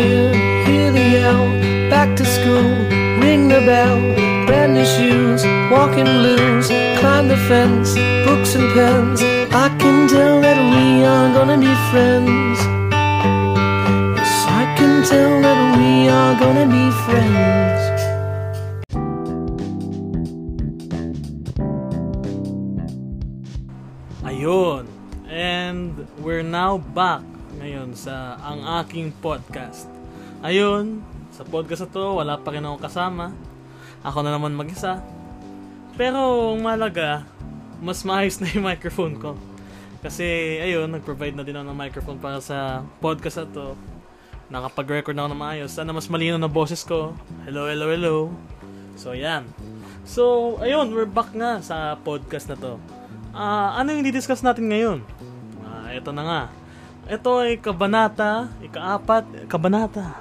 year, hear the yell, back to school, ring the bell, brand new shoes, walking blues, climb the fence, books and pens. I can tell that we are gonna be friends. Yes, I can tell that we are gonna be friends. Ayun. And we're now back ngayon sa ang aking podcast. Ayun, sa podcast na to, wala pa rin ako kasama. Ako na naman mag-isa. Pero, ang malaga, mas maayos na yung microphone ko. Kasi, ayun, nag-provide na din ako ng microphone para sa podcast na to. Nakapag-record na ako ng maayos. Sana mas malinaw na boses ko. Hello, hello, hello. So, yan. So, ayun, we're back nga sa podcast na to. Ah, ano yung di-discuss natin ngayon? Ah, ito na nga. Ito ay kabanata, ikaapat, kabanata.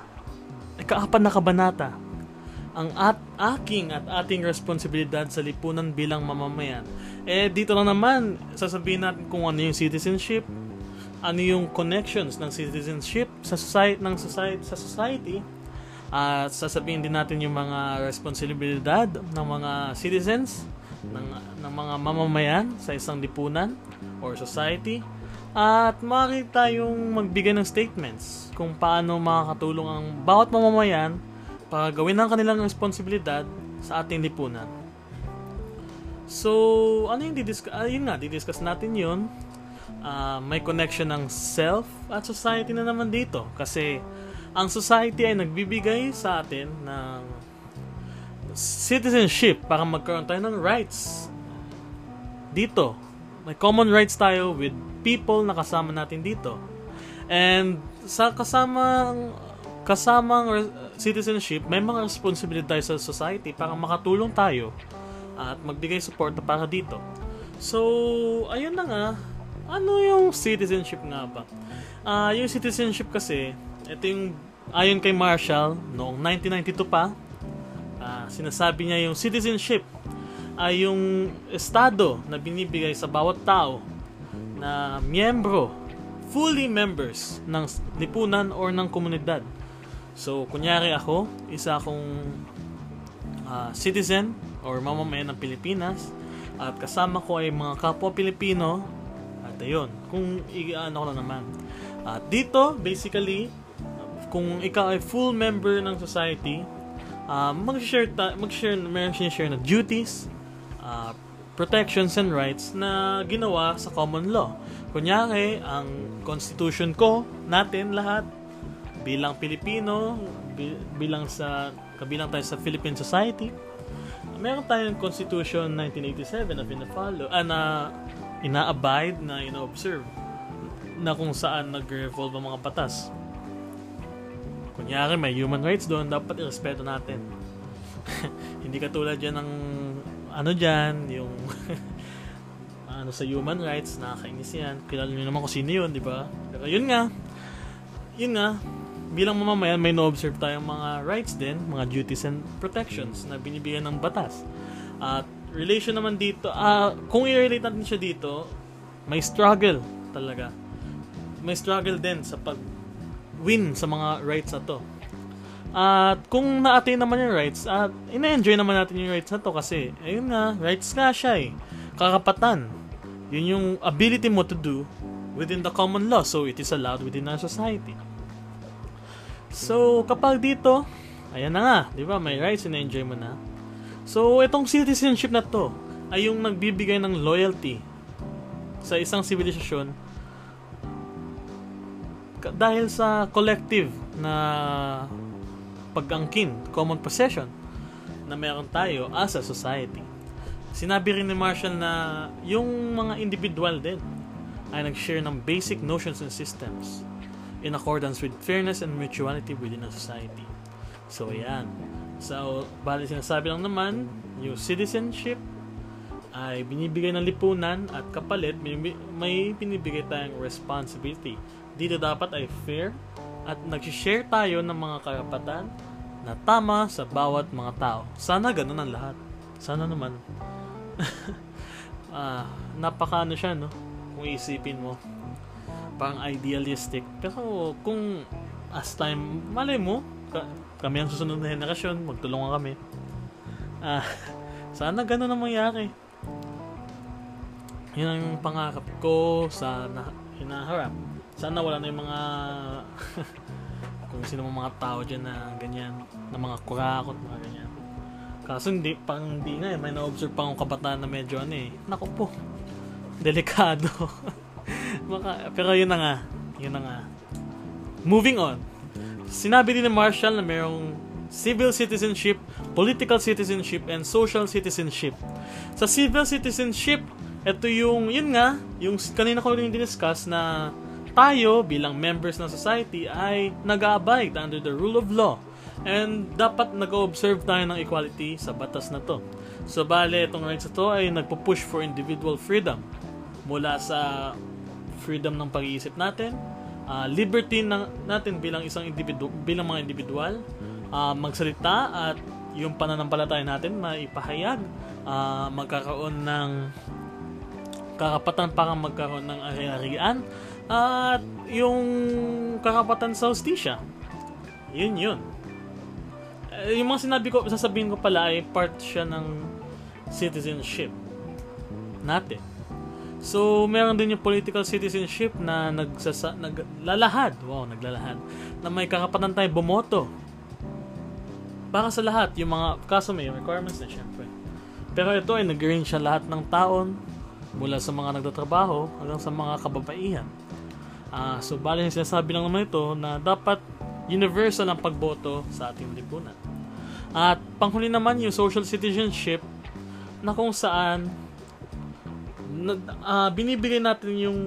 Ikaapat na kabanata. Ang at aking at ating responsibilidad sa lipunan bilang mamamayan. Eh dito na naman sasabihin natin kung ano yung citizenship, ano yung connections ng citizenship sa society ng society sa society at sasabihin din natin yung mga responsibilidad ng mga citizens ng, ng mga mamamayan sa isang lipunan or society at maaari tayong magbigay ng statements kung paano makakatulong ang bawat mamamayan para gawin ang kanilang responsibilidad sa ating lipunan. So, ano yung didiscuss? Uh, yun nga, didiscuss natin yun. Uh, may connection ng self at society na naman dito. Kasi, ang society ay nagbibigay sa atin ng citizenship para magkaroon tayo ng rights. Dito, may common rights tayo with people na kasama natin dito. And sa kasamang kasamang citizenship, may mga responsibility tayo sa society para makatulong tayo at magbigay suporta para dito. So, ayun na nga. Ano yung citizenship nga ba? Uh, yung citizenship kasi, ito yung ayon kay Marshall noong 1992 pa, uh, sinasabi niya yung citizenship ay yung estado na binibigay sa bawat tao na miyembro, fully members ng lipunan or ng komunidad. So, kunyari ako, isa akong uh, citizen or mamamayan ng Pilipinas at kasama ko ay mga kapwa Pilipino at ayun, kung i-ano ko lang naman. At dito, basically, kung ikaw ay full member ng society, uh, mag-share, ta- mag-share, meron share na duties, uh, protections and rights na ginawa sa common law. Kunyari, ang constitution ko, natin lahat, bilang Pilipino, bi- bilang sa, kabilang tayo sa Philippine Society, meron tayong Constitution 1987 na pinafollow, ah, na ina-abide, na ina-observe, na kung saan nag-revolve ang mga batas. Kunyari, may human rights doon, dapat irespeto natin. Hindi katulad yan ng ano dyan, yung ano sa human rights, nakakainis yan. Kilala nyo naman kung sino yun, di ba? Pero yun nga, yun nga, bilang mamamayan, may no-observe tayong mga rights din, mga duties and protections na binibigyan ng batas. At relation naman dito, uh, kung i-relate natin siya dito, may struggle talaga. May struggle din sa pag win sa mga rights na to. At kung na-attain naman yung rights, at ina-enjoy naman natin yung rights na to kasi, ayun nga, rights nga siya eh. Kakapatan. Yun yung ability mo to do within the common law. So, it is allowed within our society. So, kapag dito, ayan na nga, di ba, may rights, ina-enjoy mo na. So, itong citizenship na to, ay yung nagbibigay ng loyalty sa isang sibilisasyon dahil sa collective na pag-angkin, common possession na meron tayo as a society. Sinabi rin ni Marshall na yung mga individual din ay nag-share ng basic notions and systems in accordance with fairness and mutuality within a society. So, ayan. So, bali sinasabi lang naman, yung citizenship ay binibigay ng lipunan at kapalit may, may binibigay tayong responsibility dito dapat ay fair at nag-share tayo ng mga karapatan na tama sa bawat mga tao. Sana ganun ang lahat. Sana naman. ah, napaka ano siya, no? Kung isipin mo. Parang idealistic. Pero kung as time, malay mo, ka, kami ang susunod na henerasyon, magtulungan kami. Ah, sana ganun ang mangyari. Yun ang pangarap ko sa na, hinaharap. Sana wala na yung mga kung sino mga tao dyan na ganyan, na mga kurakot, mga ganyan. Kaso hindi, pang hindi nga eh, may na-observe pa akong kabataan na medyo ano eh, naku po, delikado. Maka, pero yun na nga, yun na nga. Moving on. Sinabi din ni Marshall na mayroong civil citizenship, political citizenship, and social citizenship. Sa civil citizenship, ito yung, yun nga, yung kanina ko rin diniscuss na tayo bilang members ng society ay nag-abide under the rule of law. And dapat nag-observe tayo ng equality sa batas na to. So bale, itong rights na to ay nagpo-push for individual freedom mula sa freedom ng pag-iisip natin, uh, liberty ng, natin bilang isang individu bilang mga individual, uh, magsalita at yung pananampalataya natin maipahayag, uh, magkakaroon ng karapatan para magkaroon ng ari-arian at yung karapatan sa hostisya. Yun yun. Uh, yung mga sinabi ko, sasabihin ko pala ay part siya ng citizenship natin. So, meron din yung political citizenship na nagsasa, naglalahad, wow, naglalahad, na may karapatan tayo bumoto. Para sa lahat, yung mga, kaso may requirements na syempre. Pero ito ay nag-range siya lahat ng taon, mula sa mga nagtatrabaho hanggang sa mga kababaihan. Uh, so, bali yung sinasabi lang naman ito na dapat universal ang pagboto sa ating lipunan. At panghuli naman yung social citizenship na kung saan uh, binibigay natin yung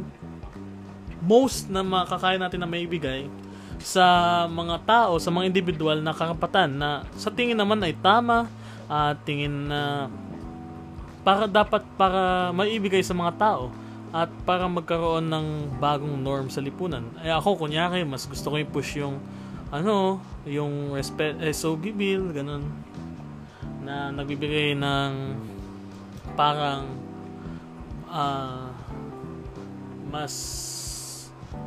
most na makakaya natin na maibigay sa mga tao, sa mga individual na karapatan na sa tingin naman ay tama at uh, tingin na para dapat para maibigay sa mga tao at para magkaroon ng bagong norm sa lipunan. Ay ako kunyari mas gusto ko i-push yung ano, yung respect SOB bill ganun na nagbibigay ng parang uh, mas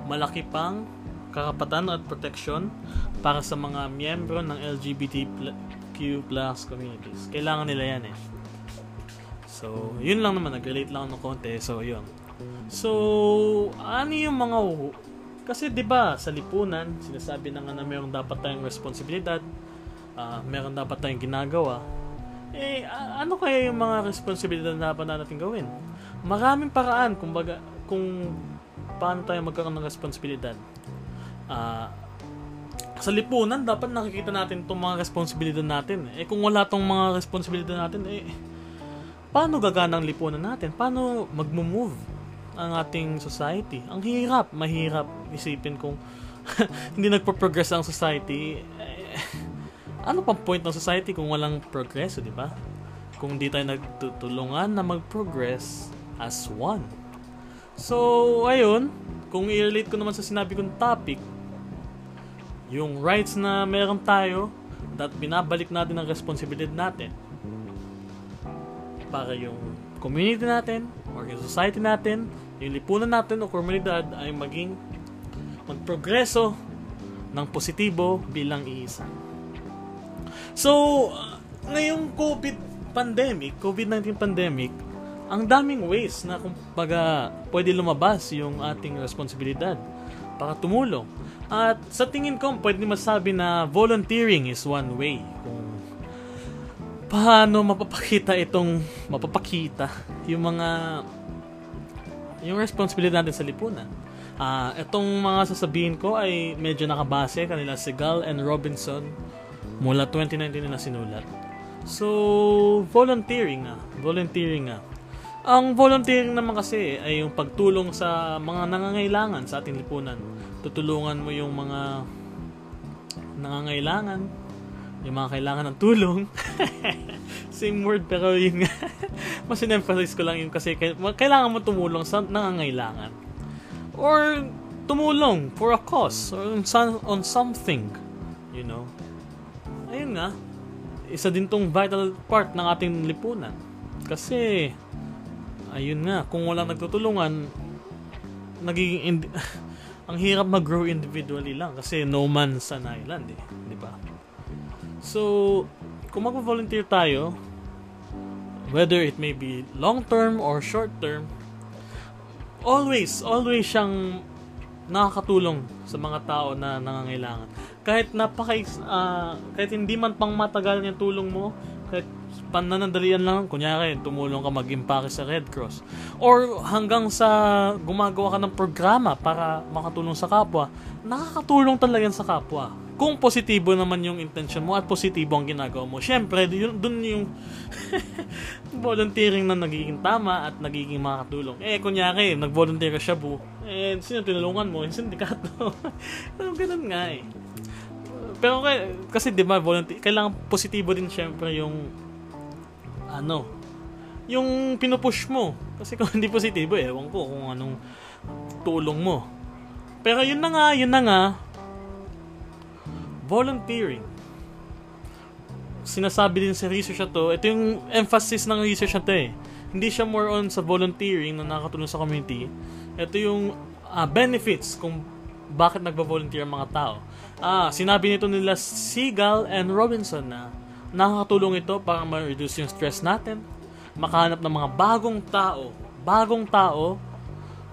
malaki pang karapatan at protection para sa mga miyembro ng LGBTQ plus communities. Kailangan nila yan eh. So, yun lang naman. Nag-relate lang ng konti. So, yun. So, ano yung mga... Kasi 'di ba sa lipunan, sinasabi na nga na mayroong dapat tayong responsibilidad, uh, meron dapat tayong ginagawa. Eh, ano kaya yung mga responsibilidad na dapat natin gawin? maraming paraan kumbaga kung paano tayo magkaroon ng responsibilidad. Uh, sa lipunan, dapat nakikita natin itong mga responsibilidad natin. Eh kung wala tong mga responsibilidad natin, eh paano gagana ang lipunan natin? Paano magmo-move ang ating society? Ang hirap, mahirap isipin kung hindi nagpo-progress ang society. Eh, ano pang point ng society kung walang progress, di ba? Kung di tayo nagtutulungan na mag-progress, as one. So, ayun, kung i-relate ko naman sa sinabi kong topic, yung rights na meron tayo, at binabalik natin ang responsibilidad natin para yung community natin, or yung society natin, yung lipunan natin o komunidad ay maging magprogreso ng positibo bilang iisa. So, ngayong COVID pandemic, COVID-19 pandemic, ang daming ways na kumbaga pwede lumabas yung ating responsibilidad para tumulong. At sa tingin ko, pwede masabi na volunteering is one way kung paano mapapakita itong mapapakita yung mga yung responsibilidad natin sa lipunan. Uh, itong mga sasabihin ko ay medyo nakabase kanila si Gal and Robinson mula 2019 na sinulat. So, volunteering nga. Volunteering nga. Ang volunteering naman kasi ay yung pagtulong sa mga nangangailangan sa ating lipunan. Tutulungan mo yung mga nangangailangan, yung mga kailangan ng tulong. Same word pero yun nga. Mas in-emphasize ko lang yun kasi kailangan mo tumulong sa nangangailangan. Or tumulong for a cause or on, on something. You know? Ayun nga. Isa din tong vital part ng ating lipunan. Kasi ayun nga, kung walang nagtutulungan, nagiging, ang hirap mag-grow individually lang kasi no man's an island eh, di ba? So, kung mag-volunteer tayo, whether it may be long term or short term, always, always siyang nakakatulong sa mga tao na nangangailangan. Kahit napaka uh, kahit hindi man pang matagal yung tulong mo, kahit pananandalian lang, kunyari, tumulong ka mag-impake sa Red Cross. Or hanggang sa gumagawa ka ng programa para makatulong sa kapwa, nakakatulong talaga sa kapwa. Kung positibo naman yung intention mo at positibo ang ginagawa mo, syempre, yun, dun yung volunteering na nagiging tama at nagiging makakatulong. Eh, kunyari, nag-volunteer ka siya, bu, eh, sino tinulungan mo? Yung sindikato. Ganun nga eh. Pero kasi 'di ba volunteer kailangan positibo din syempre yung ano, yung pinupush mo. Kasi kung hindi positibo, ewan ko kung anong tulong mo. Pero yun na nga, yun na nga, volunteering. Sinasabi din sa research na to, ito yung emphasis ng research na to eh. Hindi siya more on sa volunteering na nakatulong sa community. Ito yung uh, benefits kung bakit nagba-volunteer ang mga tao. Ah, sinabi nito nila Seagal and Robinson na nakakatulong ito para ma-reduce yung stress natin, makahanap ng mga bagong tao, bagong tao,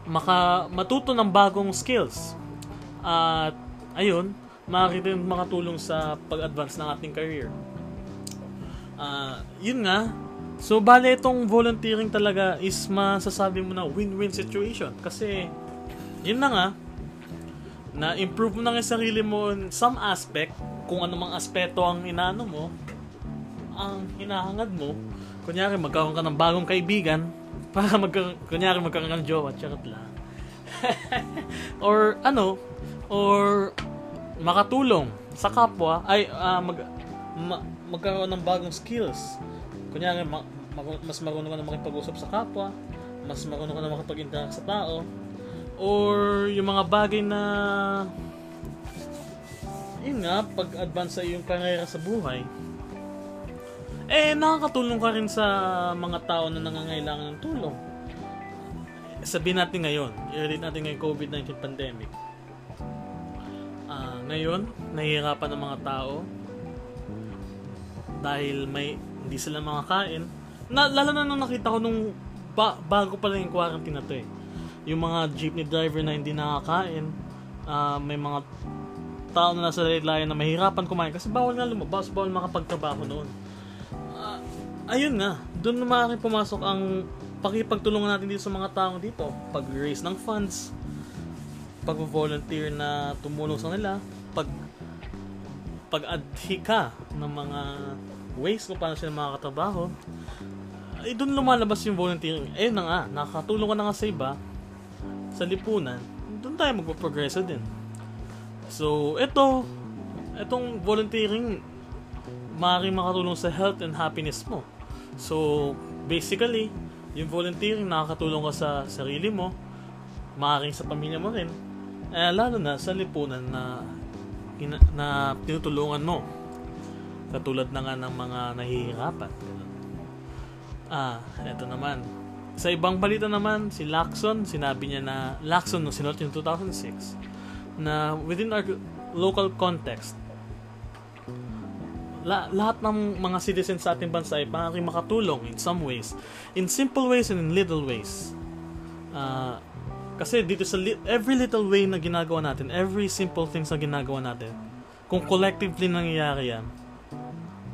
maka matuto ng bagong skills. At ayun, makakita yung makatulong sa pag-advance ng ating career. Uh, yun nga, so bale itong volunteering talaga is masasabi mo na win-win situation. Kasi, yun na nga, na improve mo na yung sarili mo in some aspect, kung ano mang aspeto ang inaano mo, ang hinahangad mo, kunyari magkaroon ka ng bagong kaibigan, para magkaroon, kunyari magkaroon ka ng jowa, charot lang. or ano, or makatulong sa kapwa, ay uh, mag, ma, magkaroon ng bagong skills. Kunyari, ma, ma, mas marunong ka na makipag-usap sa kapwa, mas marunong ka na makipag-interact sa tao, or yung mga bagay na yun nga, pag-advance sa iyong karera sa buhay, eh nakakatulong ka rin sa mga tao na nangangailangan ng tulong. Sabihin natin ngayon, i-relate natin ngayon COVID-19 pandemic. Uh, ngayon, nahihirapan ng mga tao dahil may hindi sila makakain. Na, lalo na nung nakita ko nung ba, bago pa lang yung quarantine na to eh. Yung mga jeepney driver na hindi nakakain, uh, may mga tao na nasa laylayan na mahirapan kumain kasi bawal nga lumabas, bawal makapagtrabaho noon ayun nga, doon na maaaring pumasok ang pakipagtulungan natin dito sa mga tao dito. Pag-raise ng funds, pag-volunteer na tumulong sa nila, pag pag-adhika ng mga ways kung paano sila makakatrabaho, ay doon lumalabas yung volunteering. Ayun na nga, nakakatulong ka na nga sa iba, sa lipunan, doon tayo magpaprogreso din. So, ito, itong volunteering, maaaring makatulong sa health and happiness mo. So, basically, yung volunteering nakakatulong ka sa sarili mo, maaaring sa pamilya mo rin, eh, lalo na sa lipunan na, ina, na tinutulungan mo. Katulad na nga ng mga nahihirapan. Ah, eto naman. Sa ibang balita naman, si Lacson, sinabi niya na, Lacson, no, sinulat yung 2006, na within our local context, la- lahat ng mga citizens sa ating bansa ay maaaring makatulong in some ways. In simple ways and in little ways. Uh, kasi dito sa li- every little way na ginagawa natin, every simple things na ginagawa natin, kung collectively nangyayari yan,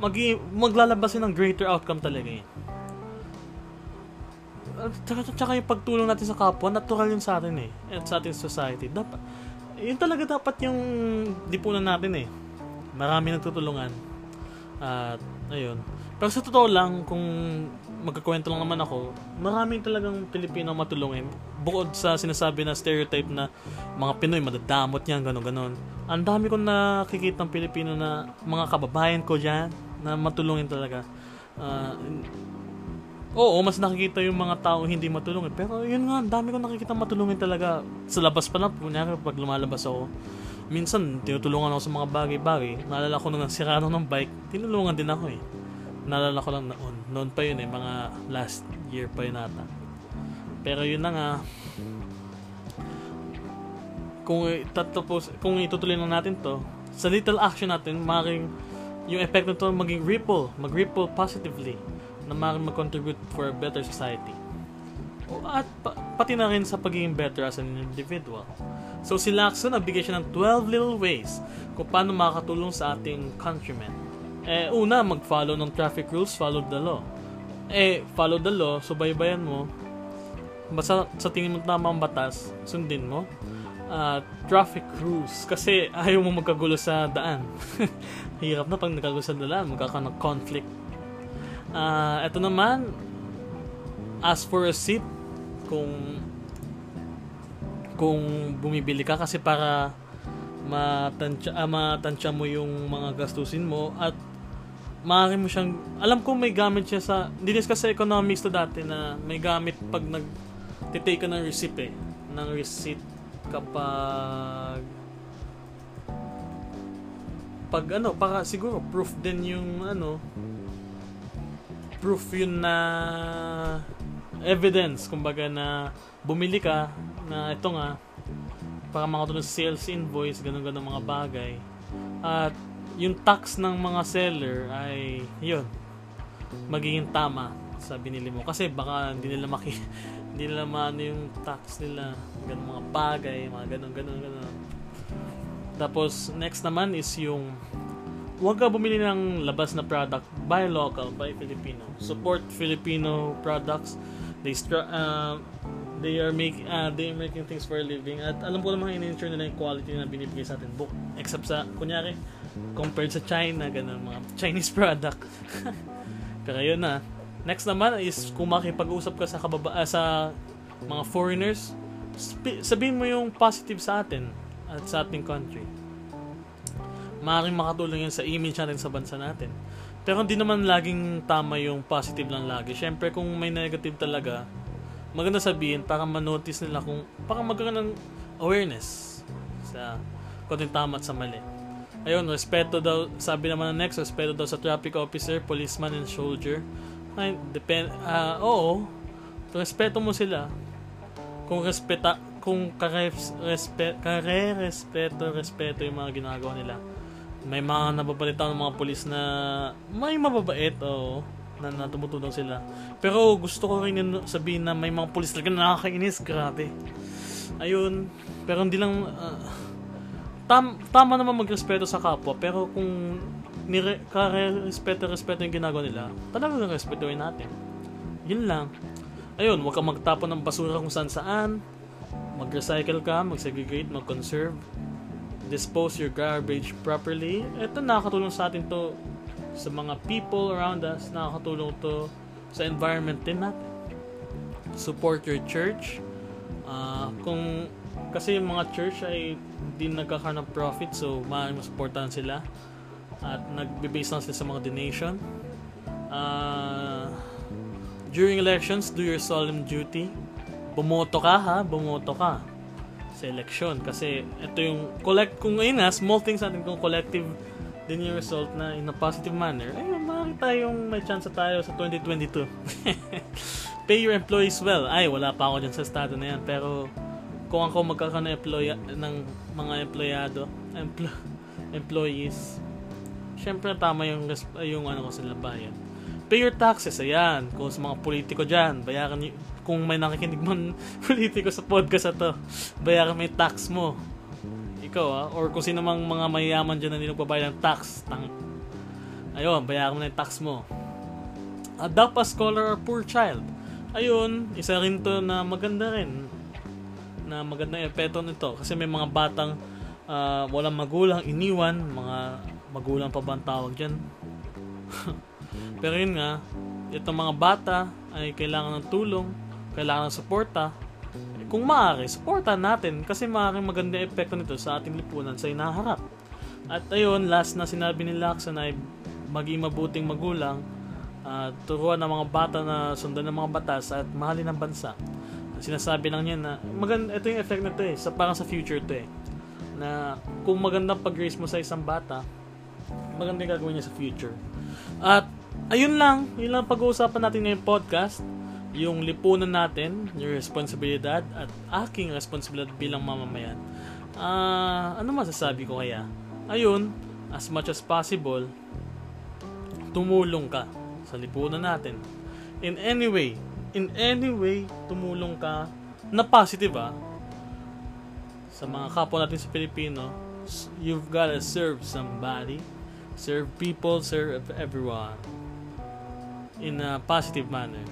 mag- maglalabas yun ng greater outcome talaga eh. Tsaka, tsaka yung pagtulong natin sa kapwa, natural yun sa atin eh. At sa ating society. Dapat, yun talaga dapat yung dipunan natin eh. Marami nagtutulungan at, ayun. Pero sa totoo lang, kung magkakwento lang naman ako, maraming talagang Pilipino matulungin. Bukod sa sinasabi na stereotype na mga Pinoy, madadamot yan, gano'n, gano'n. Ang dami kong nakikita ng Pilipino na mga kababayan ko dyan, na matulungin talaga. Uh, oo, mas nakikita yung mga tao hindi matulungin. Pero yun nga, dami kong nakikita matulungin talaga. Sa labas pa lang, kunyari pag lumalabas ako, minsan tinutulungan ako sa mga bagay-bagay. Naalala ko nung nasira ng bike, tinulungan din ako eh. Naalala ko lang noon. Noon pa yun eh, mga last year pa yun ata. Pero yun na nga, kung itatapos, kung itutuloy lang natin to, sa little action natin, maaaring yung effect nito maging ripple, mag-ripple positively na maaaring mag-contribute for a better society. O, at pa, pati na rin sa pagiging better as an individual. So si Lacson, nagbigay siya ng 12 little ways kung paano makakatulong sa ating countrymen. Eh, una, mag-follow ng traffic rules, follow the law. Eh, follow the law, subaybayan mo, basta sa tingin mo tama batas, sundin mo uh, traffic rules kasi ayaw mo magkagulo sa daan. Hirap na pag nagkagulo sa daan, magkakaroon ng conflict. Uh, ito naman, ask for a seat kung kung bumibili ka kasi para matansya, uh, matansya mo yung mga gastusin mo at maaari mo siyang alam ko may gamit siya sa dinis kasi economics to dati na may gamit pag nag titake ka ng receipt eh. Ng receipt kapag pag ano, para siguro proof din yung ano proof yun na evidence kumbaga na bumili ka na ito nga para makatulong sa sales invoice ganun ganun mga bagay. At yung tax ng mga seller ay yun magiging tama sa binili mo. Kasi baka hindi nila maki hindi nila maano yung tax nila. Ganun mga bagay mga ganun ganun ganun. Tapos next naman is yung huwag ka bumili ng labas na product buy local buy Filipino. Support Filipino products. They str- uh, they are make uh, they are making things for a living. At alam ko naman in-ensure nila yung quality na binibigay sa atin. Book except sa kunyari compared sa China ganun mga Chinese product. Pero yun na Next naman is kung makipag-usap ka sa kababa uh, sa mga foreigners, sabihin mo yung positive sa atin at sa ating country. Maaaring makatulong yan sa image natin sa bansa natin. Pero hindi naman laging tama yung positive lang lagi. Siyempre kung may negative talaga, maganda sabihin para ma-notice nila kung para magkaroon ng awareness sa kung tama at sa mali. Ayun, respeto daw, sabi naman ng next, respeto daw sa traffic officer, policeman, and soldier ay, depend, uh, oo, respeto mo sila. Kung respeta, kung kare, respe, kare respeto, respeto yung mga ginagawa nila. May mga nababalita ng mga pulis na may mababait, oo, na, na sila. Pero gusto ko rin sabihin na may mga pulis talaga nakakainis, grabe. Ayun, pero hindi lang, uh, tam, tama naman magrespeto sa kapwa, pero kung nire, respeto respeto yung ginagawa nila, talagang respetuhin natin. Yun lang. Ayun, huwag kang magtapon ng basura kung saan saan. Mag-recycle ka, mag-segregate, mag-conserve. Dispose your garbage properly. Ito nakakatulong sa atin to sa mga people around us. Nakakatulong to sa environment din natin. Support your church. Uh, kung kasi yung mga church ay hindi nagkakaroon ng profit so maaaring masuportahan sila at nagbe-base lang sila sa mga donation. Uh, during elections, do your solemn duty. Bumoto ka ha, bumoto ka sa election kasi ito yung collect kung ngayon na small things natin kung collective din yung result na in a positive manner ay makakita yung may chance tayo sa 2022 pay your employees well. Ay wala pa ako dyan sa estado na yan. Pero kung ako magkakaroon ng, employ- ng mga empleyado empl- employees syempre tama yung, yung ano ko sa bayan. Pay your taxes, ayan. Kung sa mga politiko dyan, bayaran nyo, kung may nakikinig man politiko sa podcast na to, bayaran yung tax mo. Ikaw ah, or kung sino mang mga mayayaman dyan na hindi nagbabayad ng tax, tang, ayun, bayaran mo na yung tax mo. Adopt a scholar or poor child. Ayun, isa rin to na maganda rin. Na magandang epekto nito. Kasi may mga batang uh, walang magulang, iniwan, mga magulang pa ba ang tawag dyan? Pero yun nga, itong mga bata ay kailangan ng tulong, kailangan ng suporta. Kung maaari, suporta natin kasi maaaring maganda epekto nito sa ating lipunan sa inaharap. At ayun, last na sinabi ni Lacson ay maging mabuting magulang uh, turuan ng mga bata na sundan ng mga batas at mahalin ng bansa. Sinasabi lang niya na maganda ito yung effect nito eh, sa parang sa future to eh. Na kung magandang pag-raise mo sa isang bata, maganda yung gagawin niya sa future. At, ayun lang. Yun lang pag-uusapan natin ngayong podcast. Yung lipunan natin, yung responsibilidad, at aking responsibilidad bilang mamamayan. Ah, ano masasabi ko kaya? Ayun, as much as possible, tumulong ka sa lipunan natin. In any way, in any way, tumulong ka na positive ah. Sa mga kapwa natin sa Pilipino, you've gotta serve somebody. Serve people, serve everyone. In a positive manner.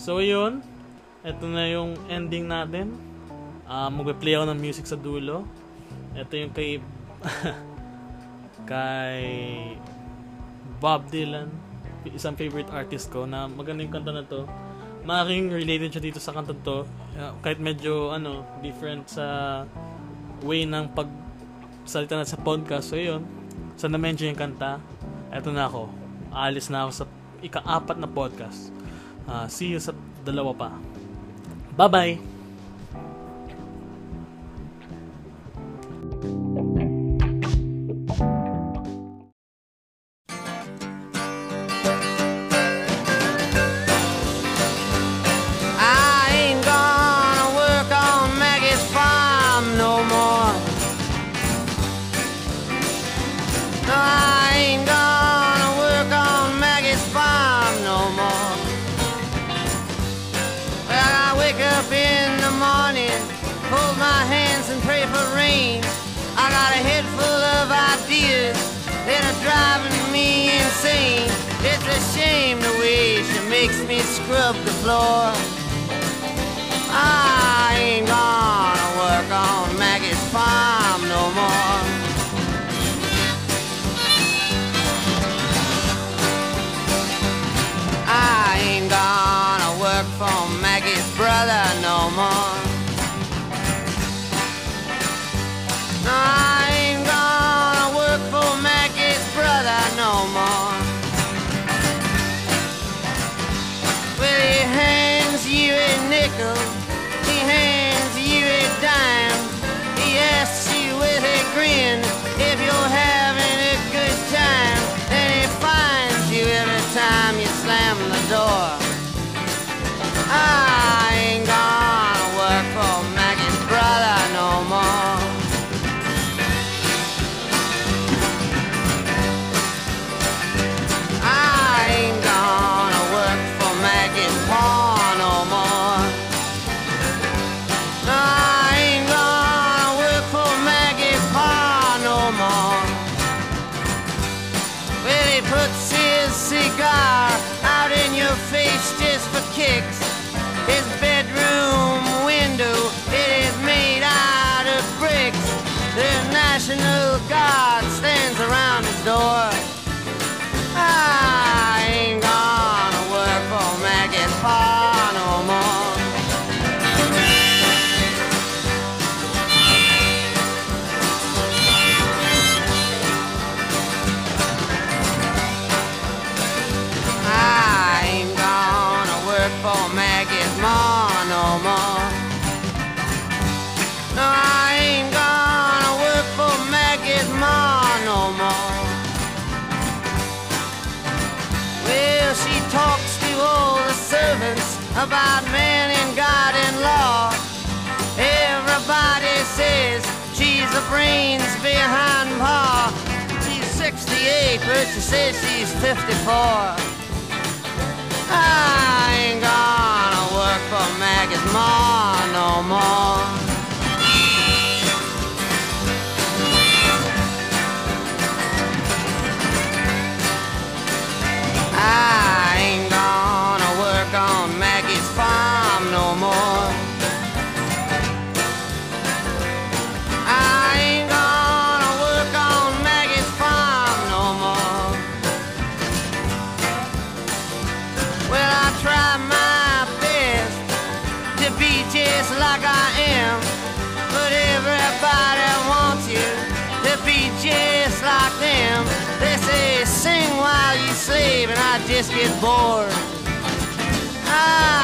So, yun. Ito na yung ending natin. Ah, magpe-play ako ng music sa dulo. Ito yung kay kay Bob Dylan, isang favorite artist ko na maganda yung kanta na to. Maaaring related siya dito sa kanta to. Uh, kahit medyo ano, different sa way ng pag salita na sa podcast. So yun, sa na-mention yung kanta, eto na ako. Aalis na ako sa ika-apat na podcast. Ah, see you sa dalawa pa. Bye-bye! Scrub the floor. I ain't gonna work on Maggie's farm no more. I ain't gonna work for Maggie's brother kicks. About man and God and law. Everybody says she's the brains behind Pa. She's 68, but she says she's 54. I ain't gonna work for Maggie's ma slave and I just get bored. Ah,